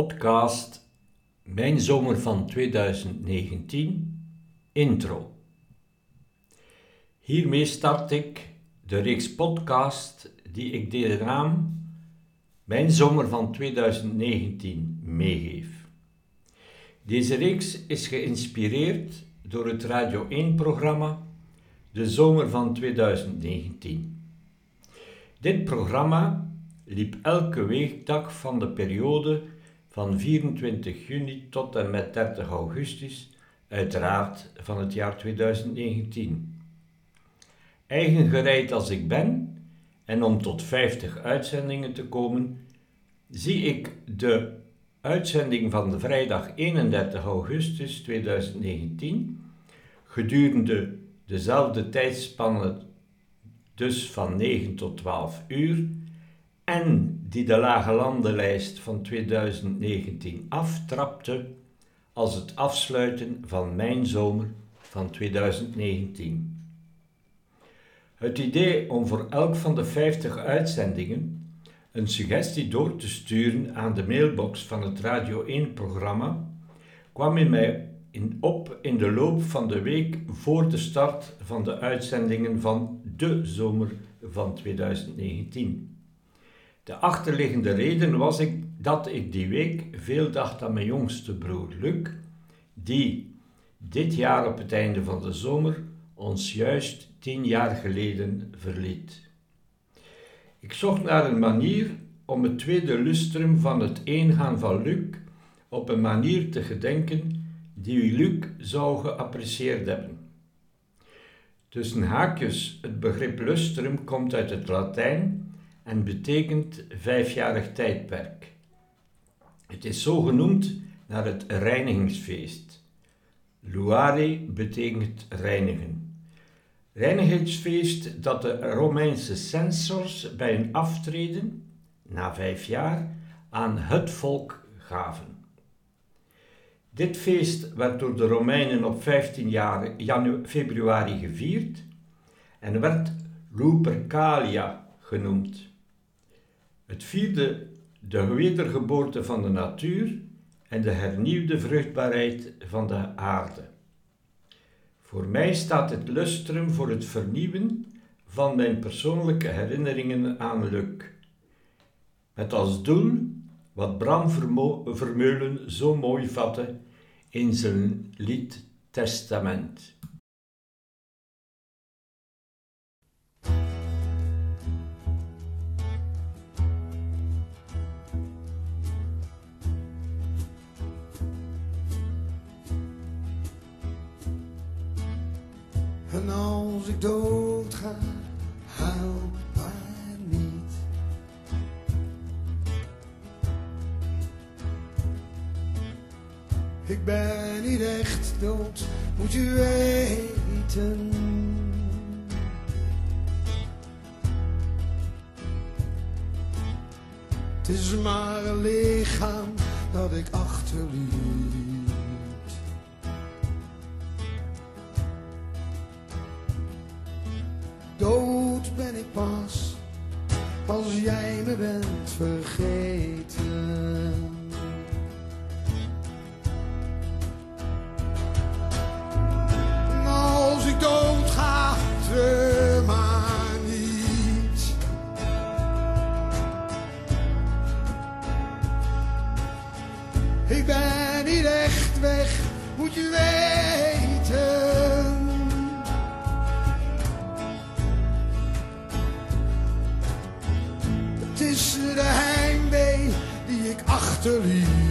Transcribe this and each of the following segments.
podcast Mijn zomer van 2019 intro. Hiermee start ik de reeks podcast die ik deze naam Mijn zomer van 2019 meegeef. Deze reeks is geïnspireerd door het Radio 1-programma De Zomer van 2019. Dit programma liep elke weekdag van de periode van 24 juni tot en met 30 augustus, uiteraard van het jaar 2019. Eigengereid als ik ben en om tot 50 uitzendingen te komen, zie ik de uitzending van de vrijdag 31 augustus 2019 gedurende dezelfde tijdspanne, dus van 9 tot 12 uur, en die de Lage Landenlijst van 2019 aftrapte als het afsluiten van mijn zomer van 2019. Het idee om voor elk van de 50 uitzendingen een suggestie door te sturen aan de mailbox van het Radio 1-programma kwam in mij in op in de loop van de week voor de start van de uitzendingen van de zomer van 2019. De achterliggende reden was ik dat ik die week veel dacht aan mijn jongste broer Luc, die dit jaar op het einde van de zomer ons juist tien jaar geleden verliet. Ik zocht naar een manier om het tweede lustrum van het eengaan van Luc op een manier te gedenken die Luc zou geapprecieerd hebben. Tussen haakjes, het begrip lustrum komt uit het Latijn en betekent vijfjarig tijdperk. Het is zo genoemd naar het reinigingsfeest. Luare betekent reinigen. Reinigingsfeest dat de Romeinse censors bij hun aftreden, na vijf jaar, aan het volk gaven. Dit feest werd door de Romeinen op 15 februari gevierd en werd Lupercalia genoemd. Het vierde de wedergeboorte van de natuur en de hernieuwde vruchtbaarheid van de aarde. Voor mij staat het lustrum voor het vernieuwen van mijn persoonlijke herinneringen aan Luc. Met als doel wat Bram Vermeulen zo mooi vatte in zijn lied Testament. Ik dood ga, niet. Ik ben niet echt dood, moet je weten. Het is maar een lichaam dat ik achterliet. Als jij me bent vergeten. Die ik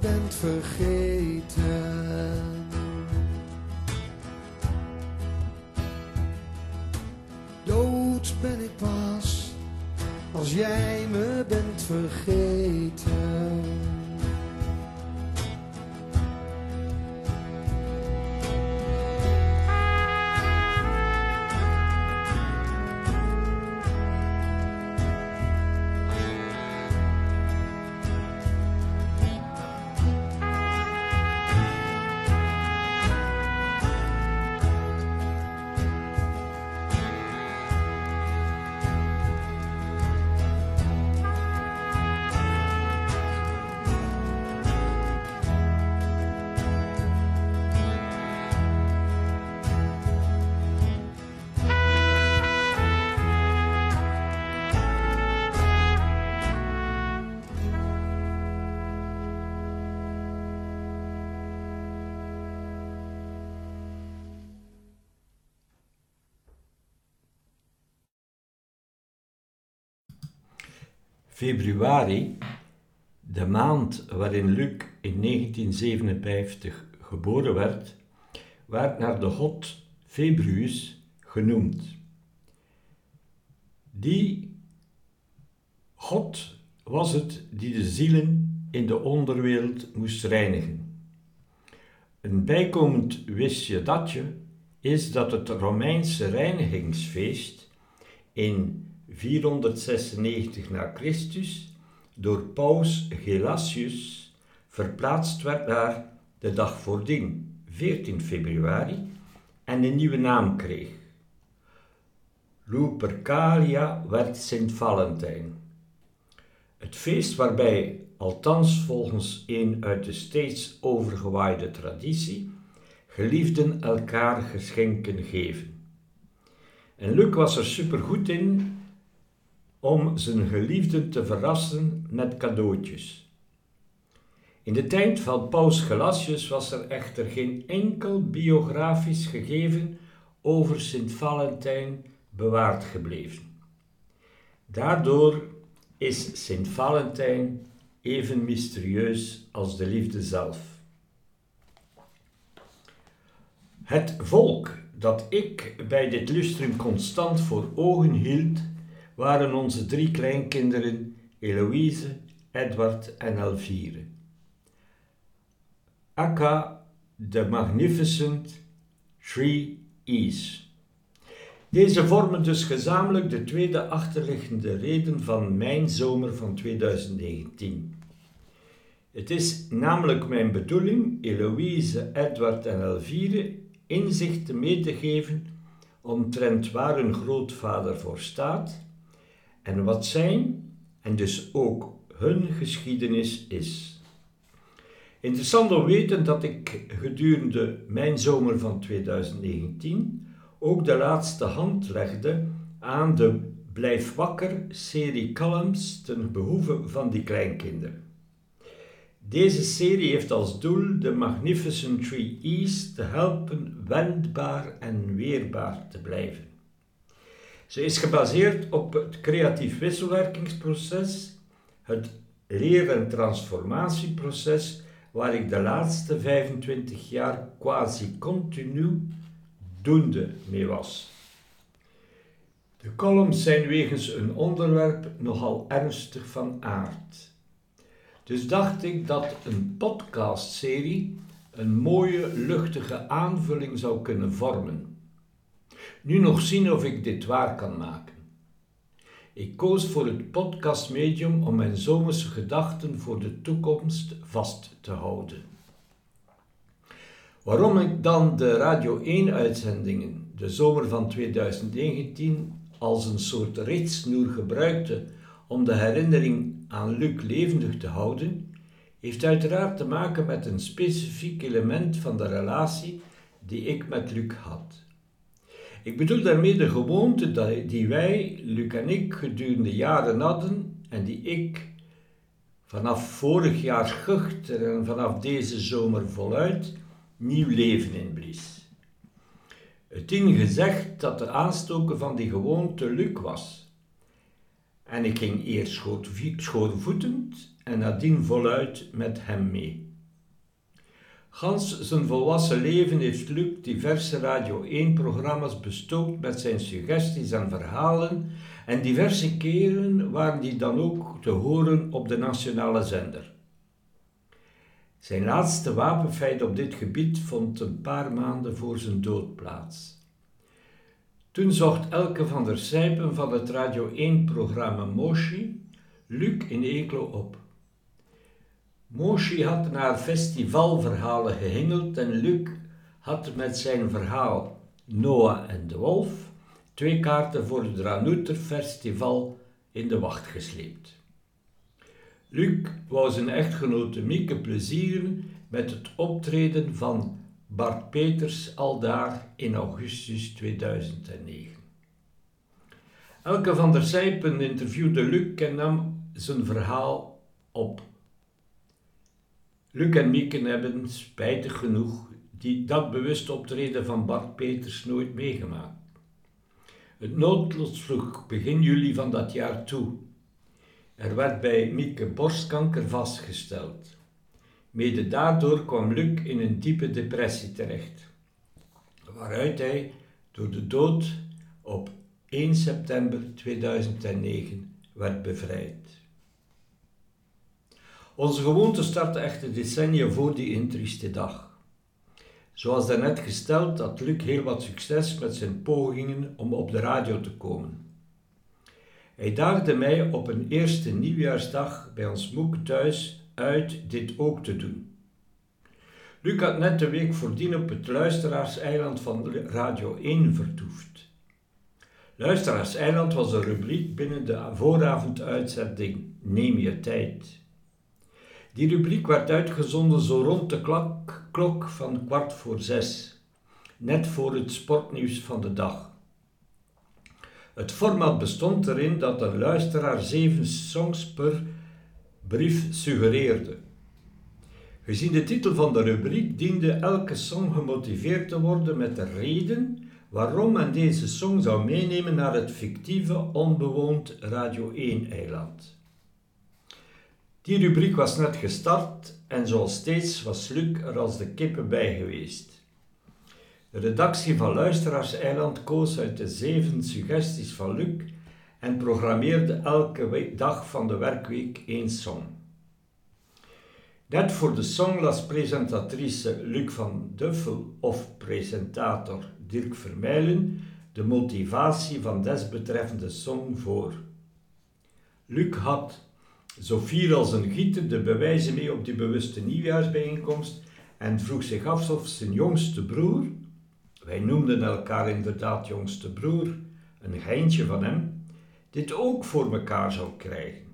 bent vergeten. Dood ben ik pas als jij me bent vergeten. Februari, de maand waarin Luc in 1957 geboren werd, werd naar de god Februus genoemd. Die god was het die de zielen in de onderwereld moest reinigen. Een bijkomend wistje datje is dat het Romeinse reinigingsfeest in 496 na Christus door paus Gelasius verplaatst werd naar de dag voordien, 14 februari, en een nieuwe naam kreeg. Lupercalia werd Sint Valentijn. Het feest waarbij, althans volgens een uit de steeds overgewaaide traditie, geliefden elkaar geschenken geven. En Luc was er supergoed in om zijn geliefden te verrassen met cadeautjes. In de tijd van Paus Gelasius was er echter geen enkel biografisch gegeven over Sint Valentijn bewaard gebleven. Daardoor is Sint Valentijn even mysterieus als de liefde zelf. Het volk dat ik bij dit lustrum constant voor ogen hield, waren onze drie kleinkinderen Eloïse, Edward en Elvire. Akka, the Magnificent Three E's. Deze vormen dus gezamenlijk de tweede achterliggende reden van mijn zomer van 2019. Het is namelijk mijn bedoeling Eloïse, Edward en Elvire inzichten mee te geven omtrent waar hun grootvader voor staat en wat zijn en dus ook hun geschiedenis is. Interessant om weten dat ik gedurende mijn zomer van 2019 ook de laatste hand legde aan de Blijf wakker serie columns ten behoeve van die kleinkinderen. Deze serie heeft als doel de Magnificent Tree East te helpen wendbaar en weerbaar te blijven. Ze is gebaseerd op het creatief wisselwerkingsproces, het leer- en transformatieproces, waar ik de laatste 25 jaar quasi continu doende mee was. De columns zijn wegens een onderwerp nogal ernstig van aard. Dus dacht ik dat een podcastserie een mooie, luchtige aanvulling zou kunnen vormen. Nu nog zien of ik dit waar kan maken. Ik koos voor het podcastmedium om mijn zomerse gedachten voor de toekomst vast te houden. Waarom ik dan de Radio 1-uitzendingen, de zomer van 2019, als een soort ritsnoer gebruikte om de herinnering aan Luc levendig te houden, heeft uiteraard te maken met een specifiek element van de relatie die ik met Luc had. Ik bedoel daarmee de gewoonte die wij, Luc en ik, gedurende jaren hadden en die ik vanaf vorig jaar schuchter en vanaf deze zomer voluit nieuw leven inblies. Het ingezegd dat de aanstoken van die gewoonte Luc was. en ik ging eerst schoorvoetend en nadien voluit met hem mee. Gans zijn volwassen leven heeft Luc diverse Radio 1-programma's bestookt met zijn suggesties en verhalen en diverse keren waren die dan ook te horen op de nationale zender. Zijn laatste wapenfeit op dit gebied vond een paar maanden voor zijn dood plaats. Toen zocht Elke van der Sijpen van het Radio 1-programma Moshi Luc in Eeklo op. Moshi had naar festivalverhalen gehingeld en Luc had met zijn verhaal Noah en de Wolf twee kaarten voor het Ranouter Festival in de wacht gesleept. Luc wou zijn echtgenote Mieke plezieren met het optreden van Bart Peters aldaar in augustus 2009. Elke van der Sijpen interviewde Luc en nam zijn verhaal op. Luc en Mieke hebben, spijtig genoeg, die, dat bewust optreden van Bart Peters nooit meegemaakt. Het noodlot sloeg begin juli van dat jaar toe. Er werd bij Mieke borstkanker vastgesteld. Mede daardoor kwam Luc in een diepe depressie terecht, waaruit hij door de dood op 1 september 2009 werd bevrijd. Onze gewoonte startte echter decennia voor die intrieste dag. Zoals daarnet gesteld had Luc heel wat succes met zijn pogingen om op de radio te komen. Hij daagde mij op een eerste nieuwjaarsdag bij ons moek thuis uit dit ook te doen. Luc had net de week voordien op het Luisteraarseiland van Radio 1 vertoefd. Luisteraarseiland was een rubriek binnen de vooravonduitzending Neem je tijd. Die rubriek werd uitgezonden zo rond de klok, van kwart voor zes, net voor het sportnieuws van de dag. Het format bestond erin dat een luisteraar zeven songs per brief suggereerde. Gezien de titel van de rubriek diende elke song gemotiveerd te worden met de reden waarom men deze song zou meenemen naar het fictieve onbewoond Radio 1-eiland. Die rubriek was net gestart en zoals steeds was Luc er als de kippen bij geweest. De redactie van Luisteraars Eiland koos uit de zeven suggesties van Luc en programmeerde elke dag van de werkweek één song. Net voor de song las presentatrice Luc van Duffel of presentator Dirk Vermeilen de motivatie van desbetreffende song voor. Luc had, fier als een gieter, de bewijzen mee op die bewuste nieuwjaarsbijeenkomst en vroeg zich af of zijn jongste broer, wij noemden elkaar inderdaad jongste broer, een geintje van hem, dit ook voor mekaar zou krijgen.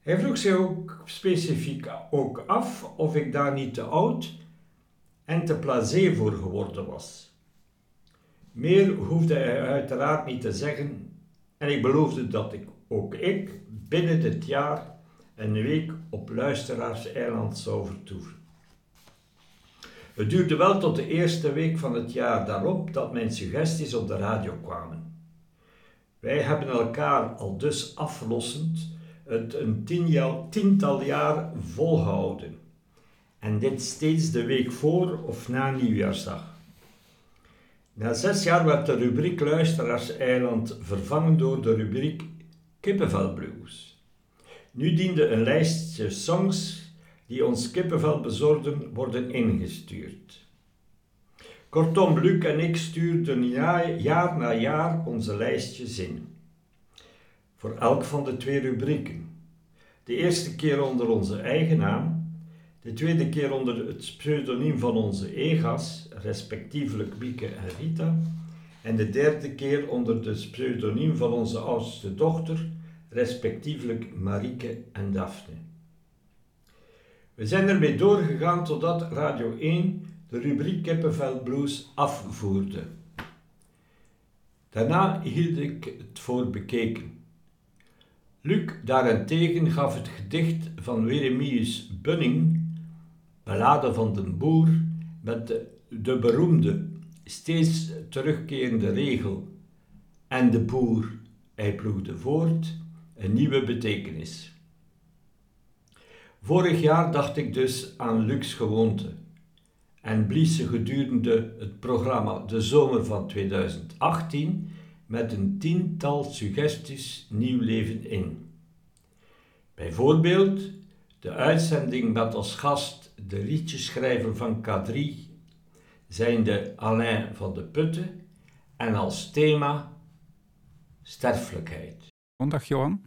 Hij vroeg zich ook specifiek ook af of ik daar niet te oud en te blasé voor geworden was. Meer hoefde hij uiteraard niet te zeggen en ik beloofde dat ik ook ik binnen dit jaar een week op Luisteraarseiland zou vertoeven. Het duurde wel tot de eerste week van het jaar daarop dat mijn suggesties op de radio kwamen. Wij hebben elkaar al dus aflossend het een tiental jaar volhouden. En dit steeds de week voor of na nieuwjaarsdag. Na zes jaar werd de rubriek Luisteraarseiland vervangen door de rubriek Kippenvelblues. Nu diende een lijstje songs die ons kippenvel bezorgden worden ingestuurd. Kortom, Luc en ik stuurden jaar na jaar onze lijstjes in. Voor elk van de twee rubrieken. De eerste keer onder onze eigen naam, de tweede keer onder het pseudoniem van onze egas, respectievelijk Mieke en Rita, en de derde keer onder de pseudoniem van onze oudste dochter, respectievelijk Marieke en Daphne. We zijn ermee doorgegaan totdat Radio 1 de rubriek Kippenvel Blues afvoerde. Daarna hield ik het voor bekeken. Luc daarentegen gaf het gedicht van Weremius Bunning, Ballade van den Boer, met de, de beroemde, steeds terugkerende regel: En de boer hij ploegde voort, een nieuwe betekenis. Vorig jaar dacht ik dus aan Lux Gewoonte en blies ze gedurende het programma De Zomer van 2018 met een tiental suggesties nieuw leven in. Bijvoorbeeld de uitzending met als gast de liedjeschrijver van K3, zijnde Alain van de Putten, en als thema sterfelijkheid. Dag Johan.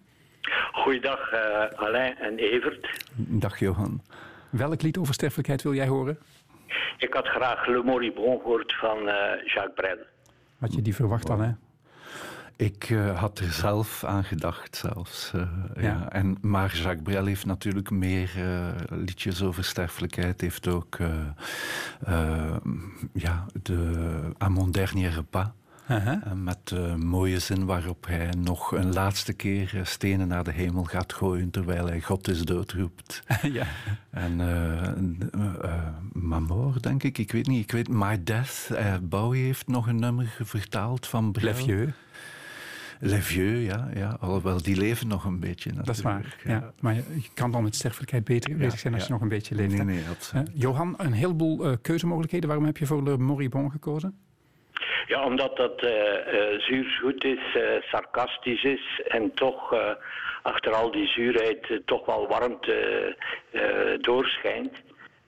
Goeiedag uh, Alain en Evert. Dag Johan. Welk lied over sterfelijkheid wil jij horen? Ik had graag Le Moribond gehoord van uh, Jacques Brel. Had je die verwacht dan, hè? Ik uh, had er zelf aan gedacht, zelfs. Uh, ja. ja. En, maar Jacques Brel heeft natuurlijk meer uh, liedjes over sterfelijkheid. Heeft ook ja, de À mon dernier pas. -huh. Met de mooie zin waarop hij nog een laatste keer stenen naar de hemel gaat gooien terwijl hij God is dood roept. ja. En Mamor, denk ik, ik weet niet, ik weet My Death. Bowie heeft nog een nummer vertaald van Brel. Vieux. Le Vieux, ja, ja. Alhoewel, die leven nog een beetje natuurlijk. Dat is waar, ja. ja. Maar je, je, kan dan met sterfelijkheid beter bezig zijn als je nog een beetje leeft. Nee, nee, absoluut. Johan, een heleboel keuzemogelijkheden. Waarom heb je voor Le Moribond gekozen? Ja, omdat dat uh, uh, zuurzoet is, uh, sarcastisch is en toch achter al die zuurheid toch wel warmte doorschijnt.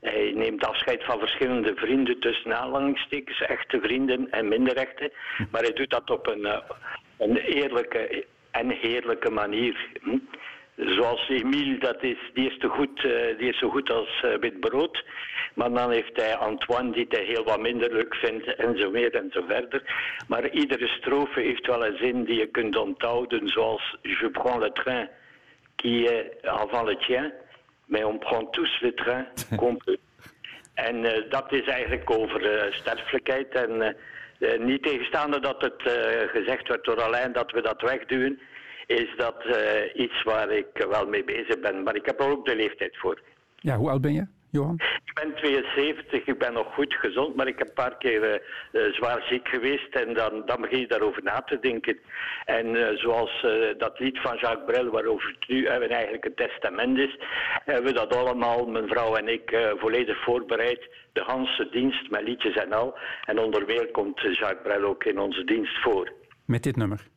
Hij neemt afscheid van verschillende vrienden tussen aanhalingstekens, echte vrienden en minder echte. Maar hij doet dat op een, een eerlijke en heerlijke manier. Zoals Emile, dat is, die, is te goed, uh, die is zo goed als uh, wit brood. Maar dan heeft hij Antoine, die hij heel wat minder leuk vindt, en zo meer en zo verder. Maar iedere strofe heeft wel een zin die je kunt onthouden, zoals Je prends le train qui est avant le tien, mais on prend tous le train complet. en uh, dat is eigenlijk over sterfelijkheid. En niet tegenstaande dat het gezegd werd door Alain dat we dat wegduwen is dat uh, iets waar ik wel mee bezig ben. Maar ik heb er ook de leeftijd voor. Ja, hoe oud ben je, Johan? Ik ben 72, ik ben nog goed gezond, maar ik heb een paar keer uh, uh, zwaar ziek geweest en dan, dan begin je daarover na te denken. En zoals dat lied van Jacques Brel, waarover het nu eigenlijk een testament is, hebben we dat allemaal, mijn vrouw en ik, volledig voorbereid. De Hanse dienst met liedjes en al. En onderwijl komt Jacques Brel ook in onze dienst voor. Met dit nummer?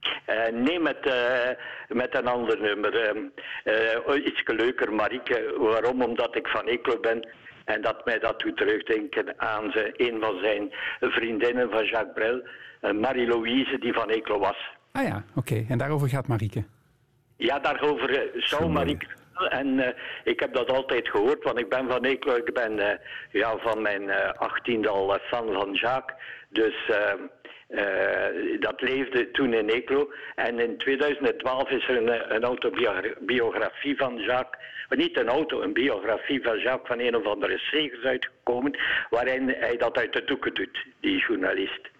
Uh, nee, met, uh, met een ander nummer. Uh, iets leuker, Marieke. Waarom? Omdat ik van Eeklo ben. En dat mij dat doet terugdenken aan een van zijn vriendinnen van Jacques Brel. Marie-Louise, die van Eeklo was. Ah ja, oké. Okay. En daarover gaat Marieke? Ja, daarover zou Marieke... En ik heb dat altijd gehoord, want ik ben van Eeklo. Ik ben ja, van mijn achttiende al fan van Jacques. Dus... Uh, dat leefde toen in Eeklo. En in 2012 is er een, een autobiografie van Jacques, maar niet een auto, een biografie van Jacques van een of andere zegers uitgekomen, waarin hij dat uit de doeken doet, die journalist.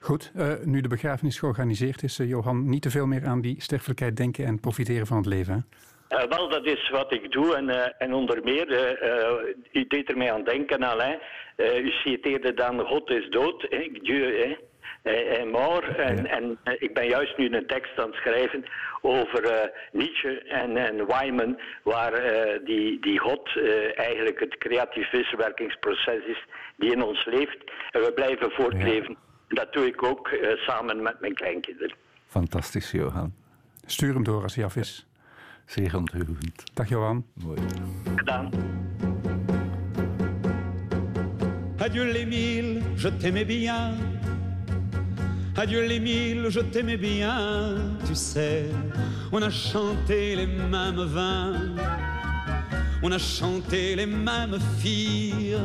Goed, uh, nu de begrafenis georganiseerd is, uh, Johan, niet te veel meer aan die sterfelijkheid denken en profiteren van het leven. Hè? Uh, wel, dat is wat ik doe en, uh, en onder meer, uh, u deed er mij aan denken, Alain. u citeerde dan God is dood, hè, Dieu, hè. En mort. En, ja. en ik ben juist nu een tekst aan het schrijven over Nietzsche en, en Wyman, waar die, die God eigenlijk het creatief wisselwerkingsproces is die in ons leeft. En we blijven voortleven. Ja. Dat doe ik ook samen met mijn kleinkinderen. Fantastisch, Johan. Stuur hem door als hij af is. Zeer ontroerend. Dag Johan. Mooi. Gedaan. Adieu l'Émile, je t'aimais bien. Adieu l'Émile, je t'aimais bien. Tu sais, on a chanté les mêmes vins. On a chanté les mêmes filles.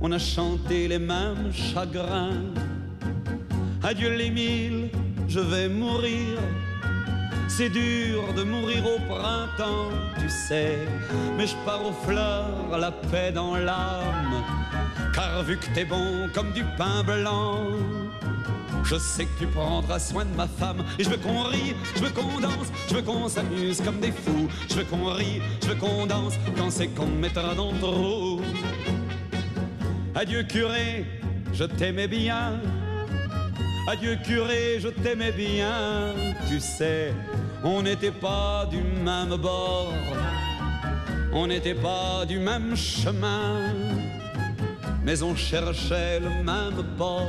On a chanté les mêmes chagrins. Adieu l'Émile, je vais mourir. C'est dur de mourir au printemps, tu sais, mais je pars aux fleurs, la paix dans l'âme, car vu que t'es bon comme du pain blanc, je sais que tu prendras soin de ma femme, et je veux qu'on rie, je veux qu'on danse, je veux qu'on s'amuse comme des fous, je veux qu'on rie, je veux qu'on danse, quand c'est qu'on me mettra dans le trou. Adieu curé, je t'aimais bien. Adieu curé, je t'aimais bien, tu sais, on n'était pas du même bord, on n'était pas du même chemin, mais on cherchait le même port.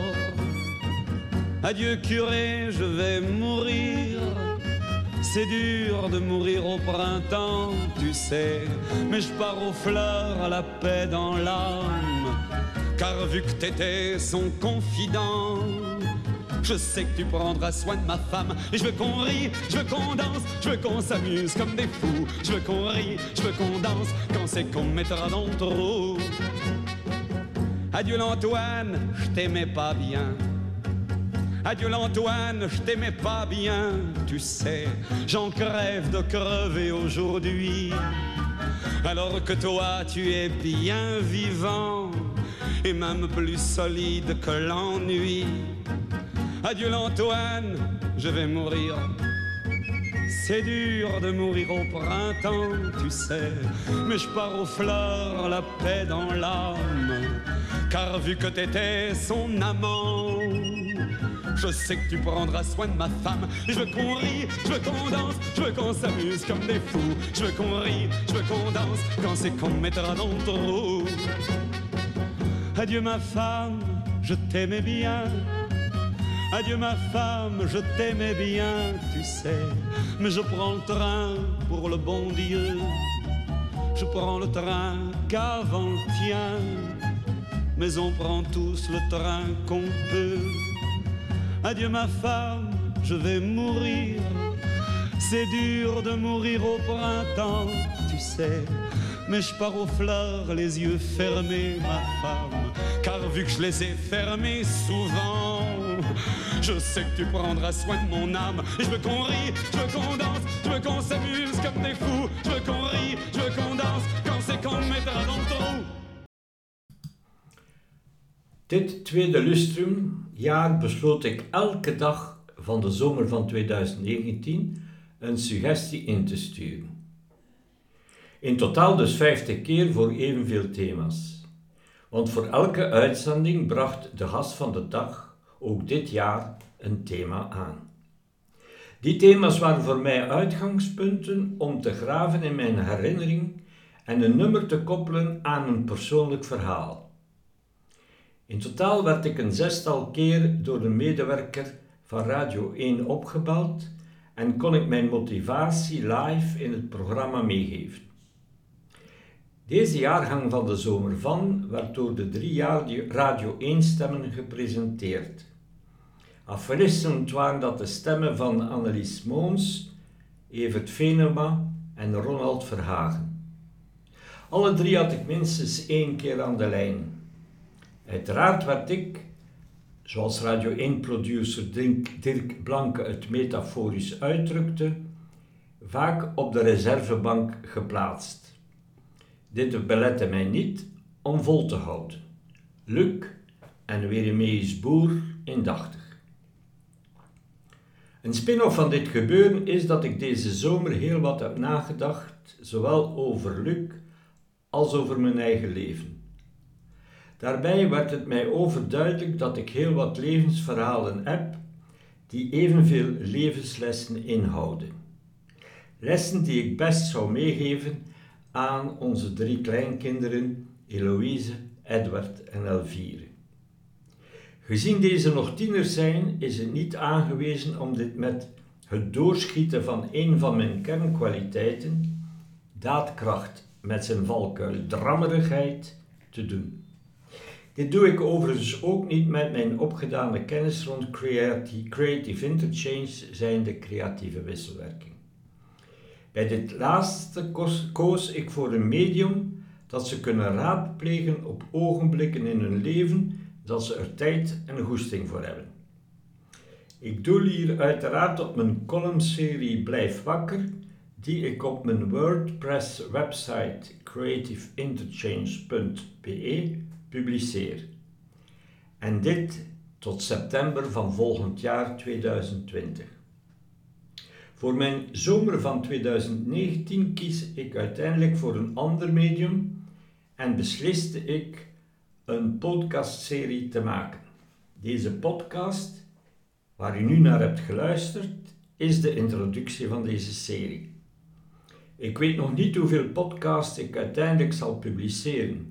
Adieu curé, je vais mourir. C'est dur de mourir au printemps, tu sais, mais je pars aux fleurs à la paix dans l'âme, car vu que t'étais son confident, je sais que tu prendras soin de ma femme. Et je veux qu'on rie, je veux qu'on danse, je veux qu'on s'amuse comme des fous. Je veux qu'on rie, je veux qu'on danse quand c'est qu'on mettra dans le trou. Adieu l'Antoine, je t'aimais pas bien. Adieu l'Antoine, je t'aimais pas bien, tu sais, j'en crève de crever aujourd'hui. Alors que toi, tu es bien vivant et même plus solide que l'ennui. Adieu l'Antoine, je vais mourir. C'est dur de mourir au printemps, tu sais, mais je pars aux fleurs, la paix dans l'âme, car vu que t'étais son amant, je sais que tu prendras soin de ma femme. Je veux qu'on rie, je veux qu'on danse, je veux qu'on s'amuse comme des fous. Je veux qu'on rie, je veux qu'on danse quand c'est qu'on mettra dans le trou. Adieu ma femme, je t'aimais bien. Adieu ma femme, je t'aimais bien, tu sais, mais je prends le train pour le bon Dieu. Je prends le train qu'avant le tien, mais on prend tous le train qu'on peut. Adieu ma femme, je vais mourir. C'est dur de mourir au printemps, tu sais, mais je pars aux fleurs, les yeux fermés, ma femme, car vu que je les ai fermés souvent, je sais que tu prendras soin de mon âme. Et je veux qu'on rie, je veux qu'on danse, je veux qu'on s'amuse comme des fous. Je veux qu'on rie, je veux qu'on quand c'est qu'on mettra dans le trou. Dit tweede lustrum? Jaar besloot ik elke dag van de zomer van 2019 een suggestie in te sturen. In totaal dus 50 keer voor evenveel thema's. Want voor elke uitzending bracht de gast van de dag ook dit jaar een thema aan. Die thema's waren voor mij uitgangspunten om te graven in mijn herinnering en een nummer te koppelen aan een persoonlijk verhaal. In totaal werd ik een zestal keer door een medewerker van Radio 1 opgebeld en kon ik mijn motivatie live in het programma meegeven. Deze jaargang van de Zomer van werd door de drie jaar Radio 1 stemmen gepresenteerd. Afwisselend waren dat de stemmen van Annelies Moons, Evert Venema en Ronald Verhagen. Alle drie had ik minstens één keer aan de lijn. Uiteraard werd ik, zoals Radio 1-producer Dirk Blanke het metaforisch uitdrukte, vaak op de reservebank geplaatst. Dit belette mij niet om vol te houden. Luc en Weremees Boer indachtig. Een spin-off van dit gebeuren is dat ik deze zomer heel wat heb nagedacht, zowel over Luc als over mijn eigen leven. Daarbij werd het mij overduidelijk dat ik heel wat levensverhalen heb die evenveel levenslessen inhouden. Lessen die ik best zou meegeven aan onze drie kleinkinderen Eloïse, Edward en Elvire. Gezien deze nog tieners zijn, is het niet aangewezen om dit met het doorschieten van een van mijn kernkwaliteiten, daadkracht met zijn valkuil drammerigheid, te doen. Dit doe ik overigens ook niet met mijn opgedane kennis rond creative interchange, zijnde creatieve wisselwerking. Bij dit laatste koos ik voor een medium dat ze kunnen raadplegen op ogenblikken in hun leven dat ze er tijd en goesting voor hebben. Ik doel hier uiteraard op mijn columnserie Blijf wakker, die ik op mijn WordPress website creativeinterchange.be publiceer. En dit tot september van volgend jaar 2020. Voor mijn zomer van 2019 kies ik uiteindelijk voor een ander medium en besliste ik een podcastserie te maken. Deze podcast, waar u nu naar hebt geluisterd, is de introductie van deze serie. Ik weet nog niet hoeveel podcasts ik uiteindelijk zal publiceren.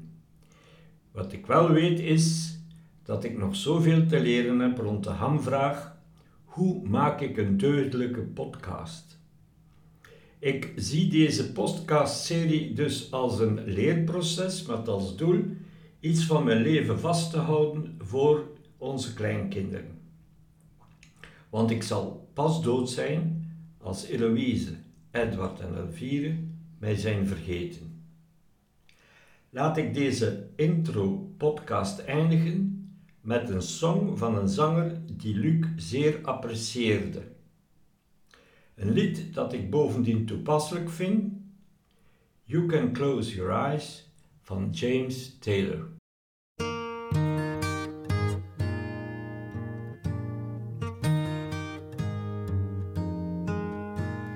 Wat ik wel weet is dat ik nog zoveel te leren heb rond de hamvraag: hoe maak ik een deugdelijke podcast? Ik zie deze podcastserie dus als een leerproces met als doel iets van mijn leven vast te houden voor onze kleinkinderen. Want ik zal pas dood zijn als Eloïse, Edward en Elvire mij zijn vergeten. Laat ik deze intro-podcast eindigen met een song van een zanger die Luc zeer apprecieerde. Een lied dat ik bovendien toepasselijk vind, You Can Close Your Eyes van James Taylor.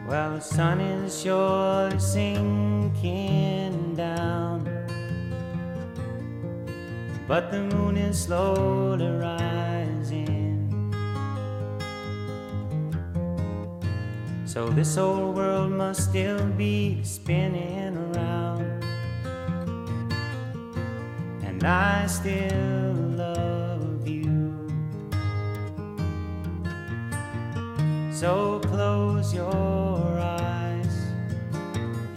Well, the sun is sinking but the moon is slowly rising. So this old world must still be spinning around, and I still love you. So close your eyes.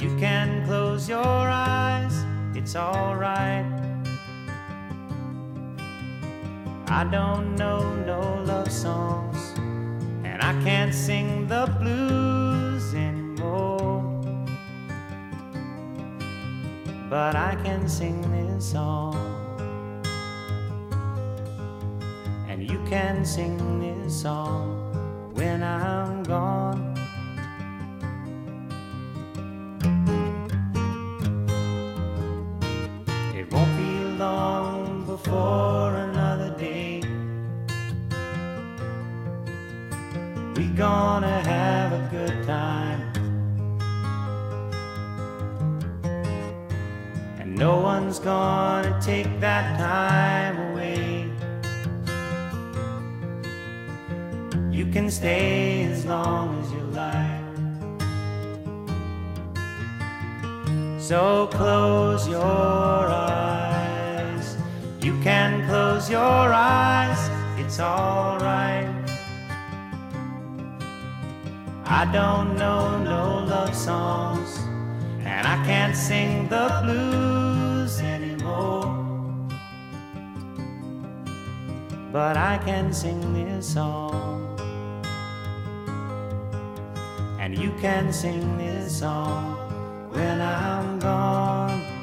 You can close your eyes, it's alright. I don't know no love songs, and I can't sing the blues anymore. But I can sing this song, and you can sing this song when I'm gone. So close your eyes. You can close your eyes, it's alright. I don't know no love songs, and I can't sing the blues anymore. But I can sing this song, and you can sing this song when I'm gone.